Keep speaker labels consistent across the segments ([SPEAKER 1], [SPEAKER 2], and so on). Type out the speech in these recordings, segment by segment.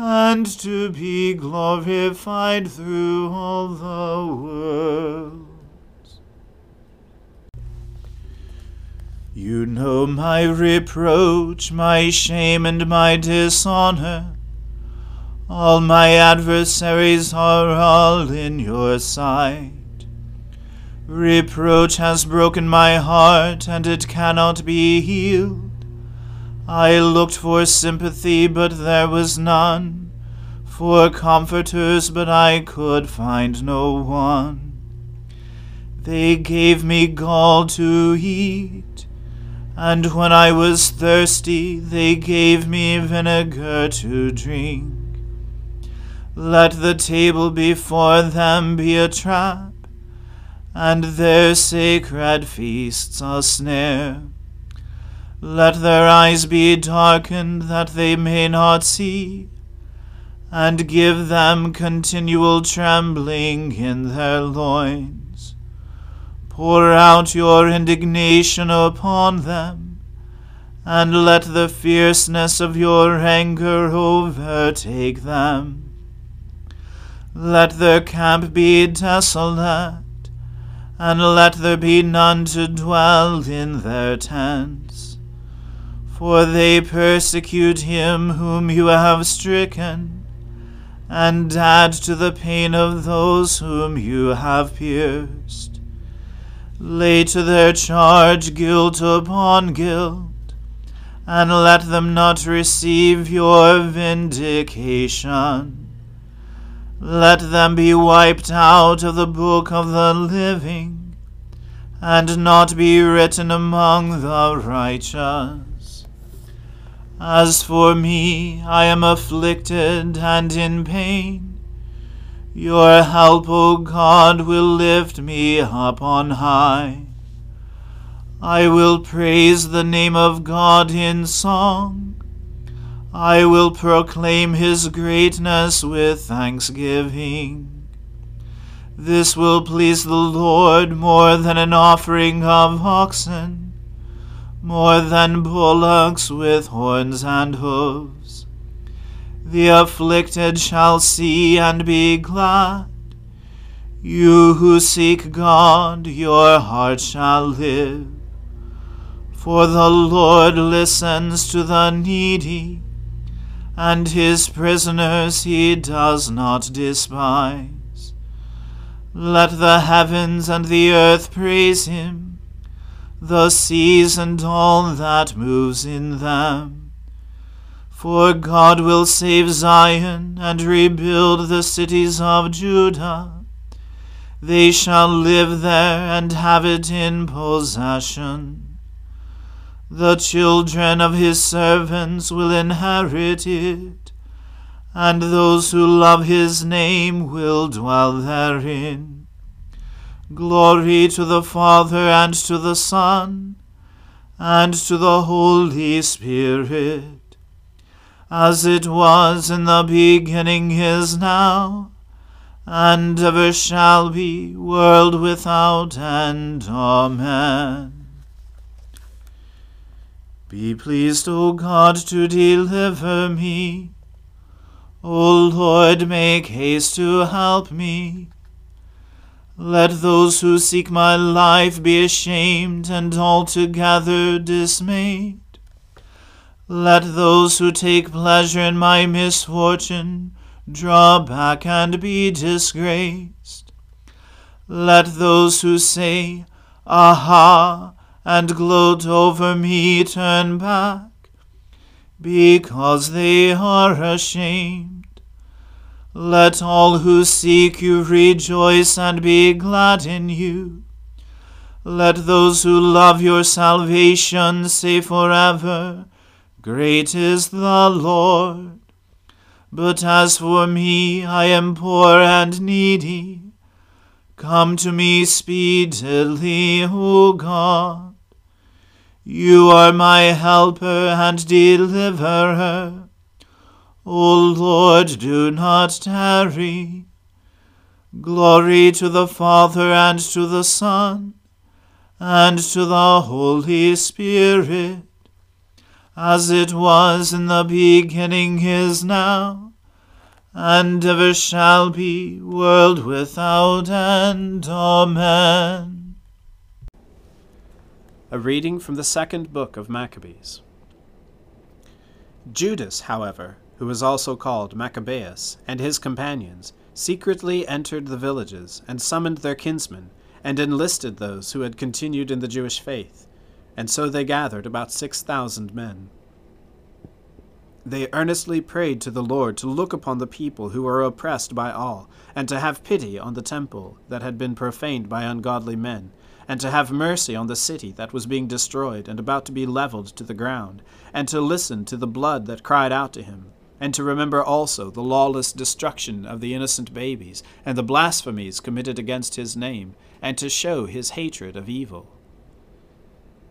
[SPEAKER 1] and to be glorified through all the worlds. You know my reproach, my shame, and my dishonor. All my adversaries are all in your sight. Reproach has broken my heart, and it cannot be healed. I looked for sympathy, but there was none, for comforters, but I could find no one. They gave me gall to eat, and when I was thirsty, they gave me vinegar to drink. Let the table before them be a trap and their sacred feasts a snare. Let their eyes be darkened that they may not see, and give them continual trembling in their loins. Pour out your indignation upon them, and let the fierceness of your anger overtake them. Let their camp be desolate and let there be none to dwell in their tents. For they persecute him whom you have stricken, and add to the pain of those whom you have pierced. Lay to their charge guilt upon guilt, and let them not receive your vindication. Let them be wiped out of the book of the living, and not be written among the righteous. As for me, I am afflicted and in pain. Your help, O God, will lift me up on high. I will praise the name of God in song. I will proclaim his greatness with thanksgiving. This will please the Lord more than an offering of oxen, more than bullocks with horns and hoofs. The afflicted shall see and be glad. You who seek God, your heart shall live. For the Lord listens to the needy, and his prisoners he does not despise. Let the heavens and the earth praise him, the seas and all that moves in them. For God will save Zion and rebuild the cities of Judah. They shall live there and have it in possession. The children of his servants will inherit it, and those who love his name will dwell therein. Glory to the Father and to the Son and to the Holy Spirit, as it was in the beginning is now, and ever shall be, world without end. Amen. Be pleased, O God, to deliver me. O Lord, make haste to help me. Let those who seek my life be ashamed and altogether dismayed. Let those who take pleasure in my misfortune draw back and be disgraced. Let those who say, Aha! and gloat over me turn back, because they are ashamed. Let all who seek you rejoice and be glad in you. Let those who love your salvation say forever, Great is the Lord. But as for me, I am poor and needy. Come to me speedily, O God. You are my helper and deliverer. O Lord, do not tarry. Glory to the Father and to the Son and to the Holy Spirit, as it was in the beginning is now, and ever shall be, world without end. Amen.
[SPEAKER 2] A reading from the second book of Maccabees. Judas, however, who was also called Maccabeus, and his companions, secretly entered the villages, and summoned their kinsmen, and enlisted those who had continued in the Jewish faith, and so they gathered about six thousand men. They earnestly prayed to the Lord to look upon the people who were oppressed by all, and to have pity on the temple that had been profaned by ungodly men and to have mercy on the city that was being destroyed and about to be leveled to the ground, and to listen to the blood that cried out to him, and to remember also the lawless destruction of the innocent babies, and the blasphemies committed against his name, and to show his hatred of evil.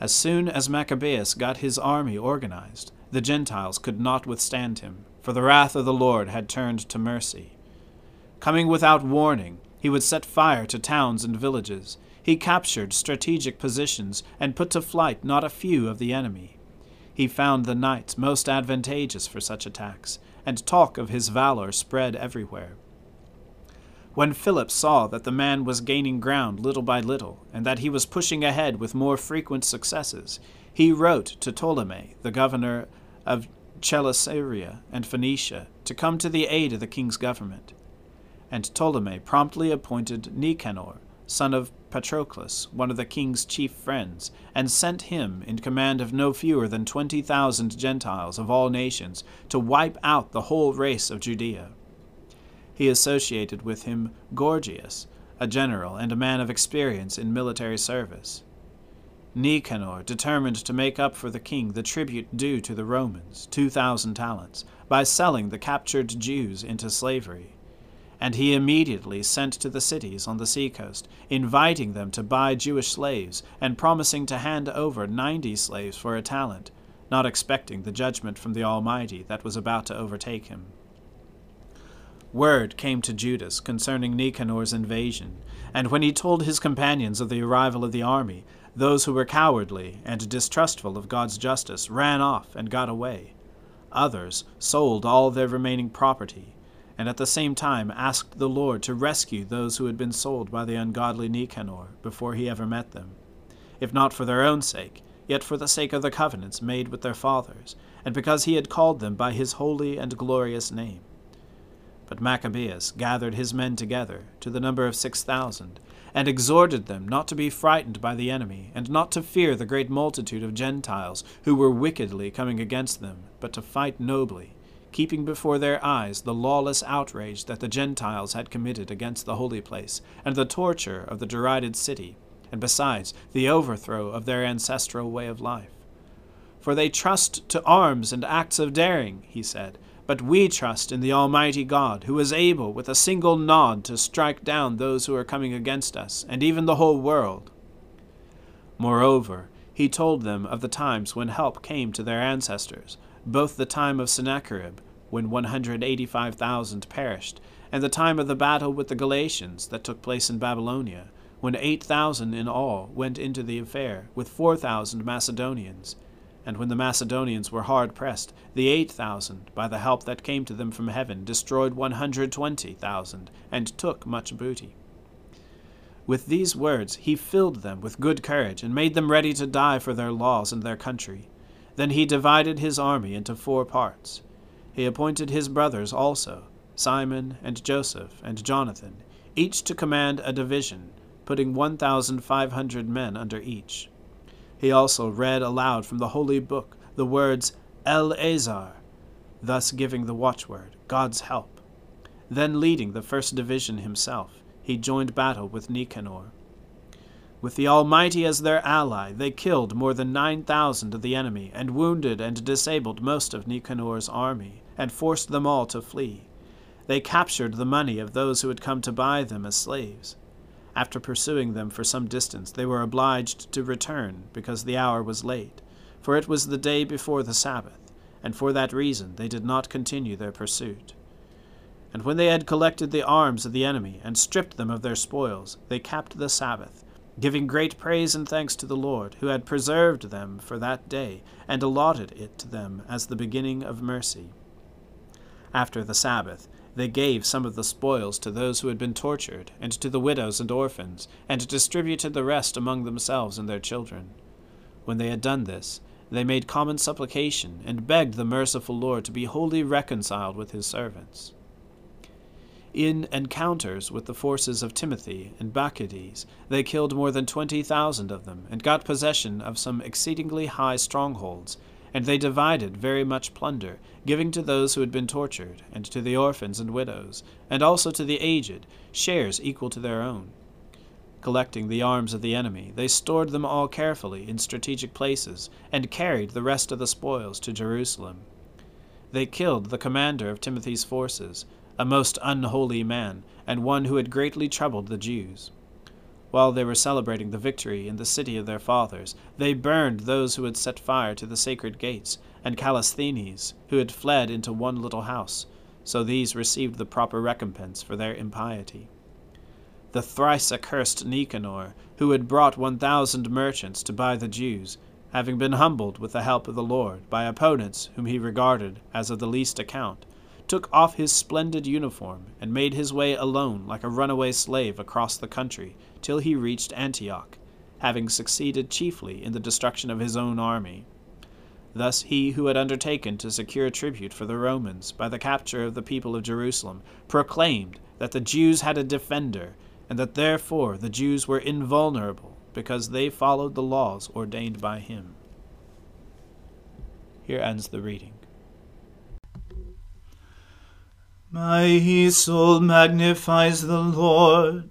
[SPEAKER 2] As soon as Maccabeus got his army organized, the Gentiles could not withstand him, for the wrath of the Lord had turned to mercy. Coming without warning, he would set fire to towns and villages he captured strategic positions and put to flight not a few of the enemy. He found the night most advantageous for such attacks, and talk of his valor spread everywhere. When Philip saw that the man was gaining ground little by little, and that he was pushing ahead with more frequent successes, he wrote to Ptolemy, the governor of Coelesyria and Phoenicia, to come to the aid of the king's government. And Ptolemy promptly appointed Nicanor, son of Patroclus, one of the king's chief friends, and sent him in command of no fewer than twenty thousand Gentiles of all nations to wipe out the whole race of Judea. He associated with him Gorgias, a general and a man of experience in military service. Nicanor determined to make up for the king the tribute due to the Romans, two thousand talents, by selling the captured Jews into slavery. And he immediately sent to the cities on the seacoast, inviting them to buy Jewish slaves, and promising to hand over ninety slaves for a talent, not expecting the judgment from the Almighty that was about to overtake him. Word came to Judas concerning Nicanor's invasion, and when he told his companions of the arrival of the army, those who were cowardly and distrustful of God's justice ran off and got away. Others sold all their remaining property, and at the same time asked the Lord to rescue those who had been sold by the ungodly Nicanor before he ever met them, if not for their own sake, yet for the sake of the covenants made with their fathers, and because he had called them by his holy and glorious name. But Maccabeus gathered his men together, to the number of six thousand, and exhorted them not to be frightened by the enemy, and not to fear the great multitude of Gentiles who were wickedly coming against them, but to fight nobly, keeping before their eyes the lawless outrage that the Gentiles had committed against the holy place, and the torture of the derided city, and besides the overthrow of their ancestral way of life. For they trust to arms and acts of daring, he said, but we trust in the Almighty God, who is able with a single nod to strike down those who are coming against us, and even the whole world. Moreover, he told them of the times when help came to their ancestors, both the time of Sennacherib, when 185,000 perished, and the time of the battle with the Galatians that took place in Babylonia, when 8,000 in all went into the affair, with 4,000 Macedonians and when the Macedonians were hard pressed, the eight thousand, by the help that came to them from heaven, destroyed one hundred twenty thousand, and took much booty. With these words he filled them with good courage, and made them ready to die for their laws and their country. Then he divided his army into four parts. He appointed his brothers also, Simon and Joseph and Jonathan, each to command a division, putting one thousand five hundred men under each. He also read aloud from the holy book the words El-Ezer, thus giving the watchword, God's help. Then, leading the first division himself, he joined battle with Nicanor. With the Almighty as their ally, they killed more than nine thousand of the enemy, and wounded and disabled most of Nicanor's army, and forced them all to flee. They captured the money of those who had come to buy them as slaves. After pursuing them for some distance, they were obliged to return, because the hour was late, for it was the day before the Sabbath, and for that reason they did not continue their pursuit. And when they had collected the arms of the enemy, and stripped them of their spoils, they kept the Sabbath, giving great praise and thanks to the Lord, who had preserved them for that day, and allotted it to them as the beginning of mercy. After the Sabbath, they gave some of the spoils to those who had been tortured, and to the widows and orphans, and distributed the rest among themselves and their children. When they had done this, they made common supplication, and begged the merciful Lord to be wholly reconciled with his servants. In encounters with the forces of Timothy and Bacchides, they killed more than twenty thousand of them, and got possession of some exceedingly high strongholds, and they divided very much plunder, giving to those who had been tortured, and to the orphans and widows, and also to the aged, shares equal to their own. Collecting the arms of the enemy, they stored them all carefully in strategic places, and carried the rest of the spoils to Jerusalem. They killed the commander of Timothy's forces, a most unholy man, and one who had greatly troubled the Jews. While they were celebrating the victory in the city of their fathers, they burned those who had set fire to the sacred gates, and Callisthenes, who had fled into one little house, so these received the proper recompense for their impiety. The thrice accursed Nicanor, who had brought one thousand merchants to buy the Jews, having been humbled with the help of the Lord by opponents whom he regarded as of the least account, took off his splendid uniform, and made his way alone like a runaway slave across the country till he reached Antioch, having succeeded chiefly in the destruction of his own army. Thus he who had undertaken to secure tribute for the Romans by the capture of the people of Jerusalem proclaimed that the Jews had a defender, and that therefore the Jews were invulnerable because they followed the laws ordained by him. Here ends the reading.
[SPEAKER 1] My soul magnifies the Lord.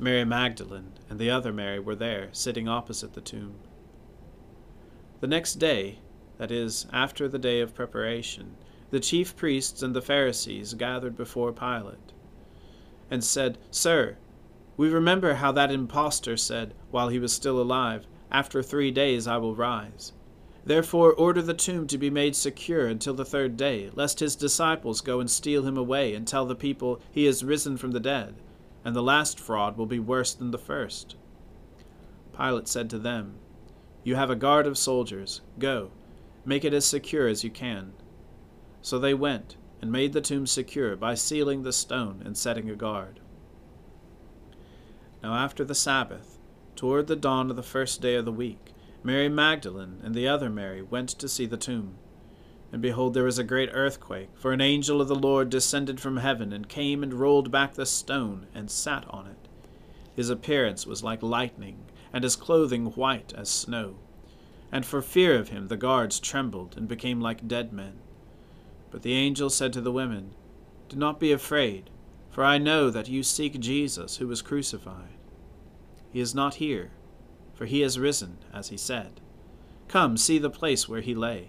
[SPEAKER 2] Mary Magdalene and the other Mary were there, sitting opposite the tomb. The next day, that is, after the day of preparation, the chief priests and the Pharisees gathered before Pilate, and said, Sir, we remember how that impostor said, while he was still alive, After three days I will rise. Therefore order the tomb to be made secure until the third day, lest his disciples go and steal him away and tell the people he is risen from the dead and the last fraud will be worse than the first. Pilate said to them, You have a guard of soldiers. Go, make it as secure as you can. So they went and made the tomb secure by sealing the stone and setting a guard. Now after the Sabbath, toward the dawn of the first day of the week, Mary Magdalene and the other Mary went to see the tomb. And behold, there was a great earthquake, for an angel of the Lord descended from heaven, and came and rolled back the stone, and sat on it. His appearance was like lightning, and his clothing white as snow. And for fear of him the guards trembled, and became like dead men. But the angel said to the women, Do not be afraid, for I know that you seek Jesus who was crucified. He is not here, for he has risen, as he said. Come, see the place where he lay.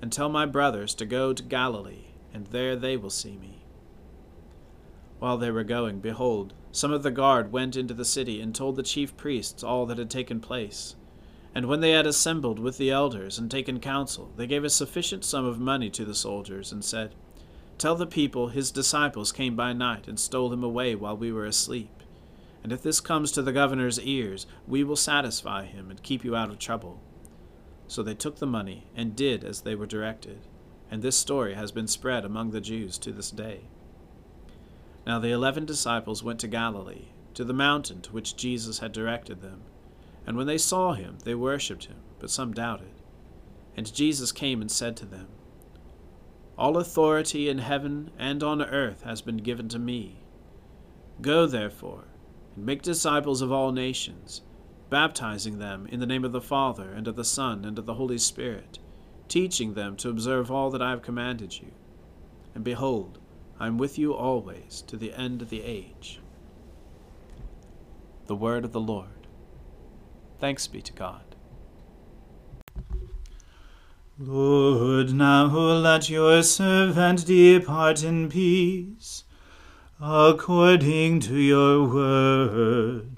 [SPEAKER 2] and tell my brothers to go to Galilee, and there they will see me. While they were going, behold, some of the guard went into the city and told the chief priests all that had taken place. And when they had assembled with the elders and taken counsel, they gave a sufficient sum of money to the soldiers, and said, Tell the people his disciples came by night and stole him away while we were asleep. And if this comes to the governor's ears, we will satisfy him and keep you out of trouble. So they took the money and did as they were directed. and this story has been spread among the Jews to this day. Now the eleven disciples went to Galilee, to the mountain to which Jesus had directed them. And when they saw him, they worshipped him, but some doubted. And Jesus came and said to them, All authority in heaven and on earth has been given to me. Go, therefore, and make disciples of all nations, baptizing them in the name of the Father, and of the Son, and of the Holy Spirit, teaching them to observe all that I have commanded you. And behold, I am with you always to the end of the age. The Word of the Lord. Thanks be to God.
[SPEAKER 1] Lord, now let your servant depart in peace, according to your word.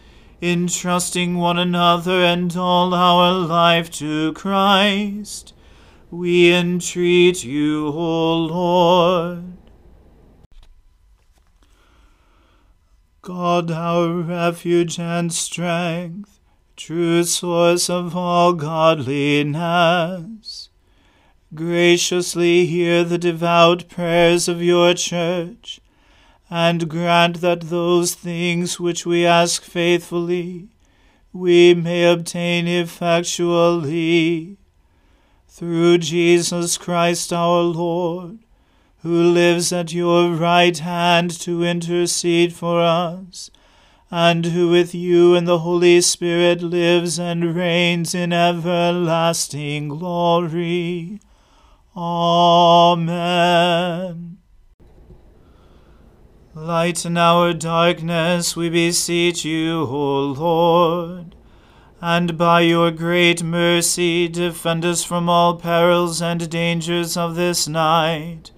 [SPEAKER 1] entrusting one another and all our life to Christ. We entreat you, O Lord. God, our refuge and strength, true source of all godliness, graciously hear the devout prayers of your church, and grant that those things which we ask faithfully we may obtain effectually. Through Jesus Christ our Lord, who lives at your right hand to intercede for us, and who with you and the Holy Spirit lives and reigns in everlasting glory. Amen. Lighten our darkness, we beseech you, O Lord, and by your great mercy defend us from all perils and dangers of this night,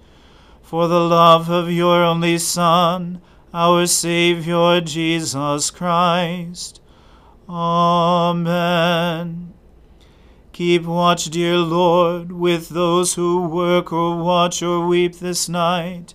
[SPEAKER 1] for the love of your only Son, our Saviour Jesus Christ. Amen. Keep watch, dear Lord, with those who work or watch or weep this night,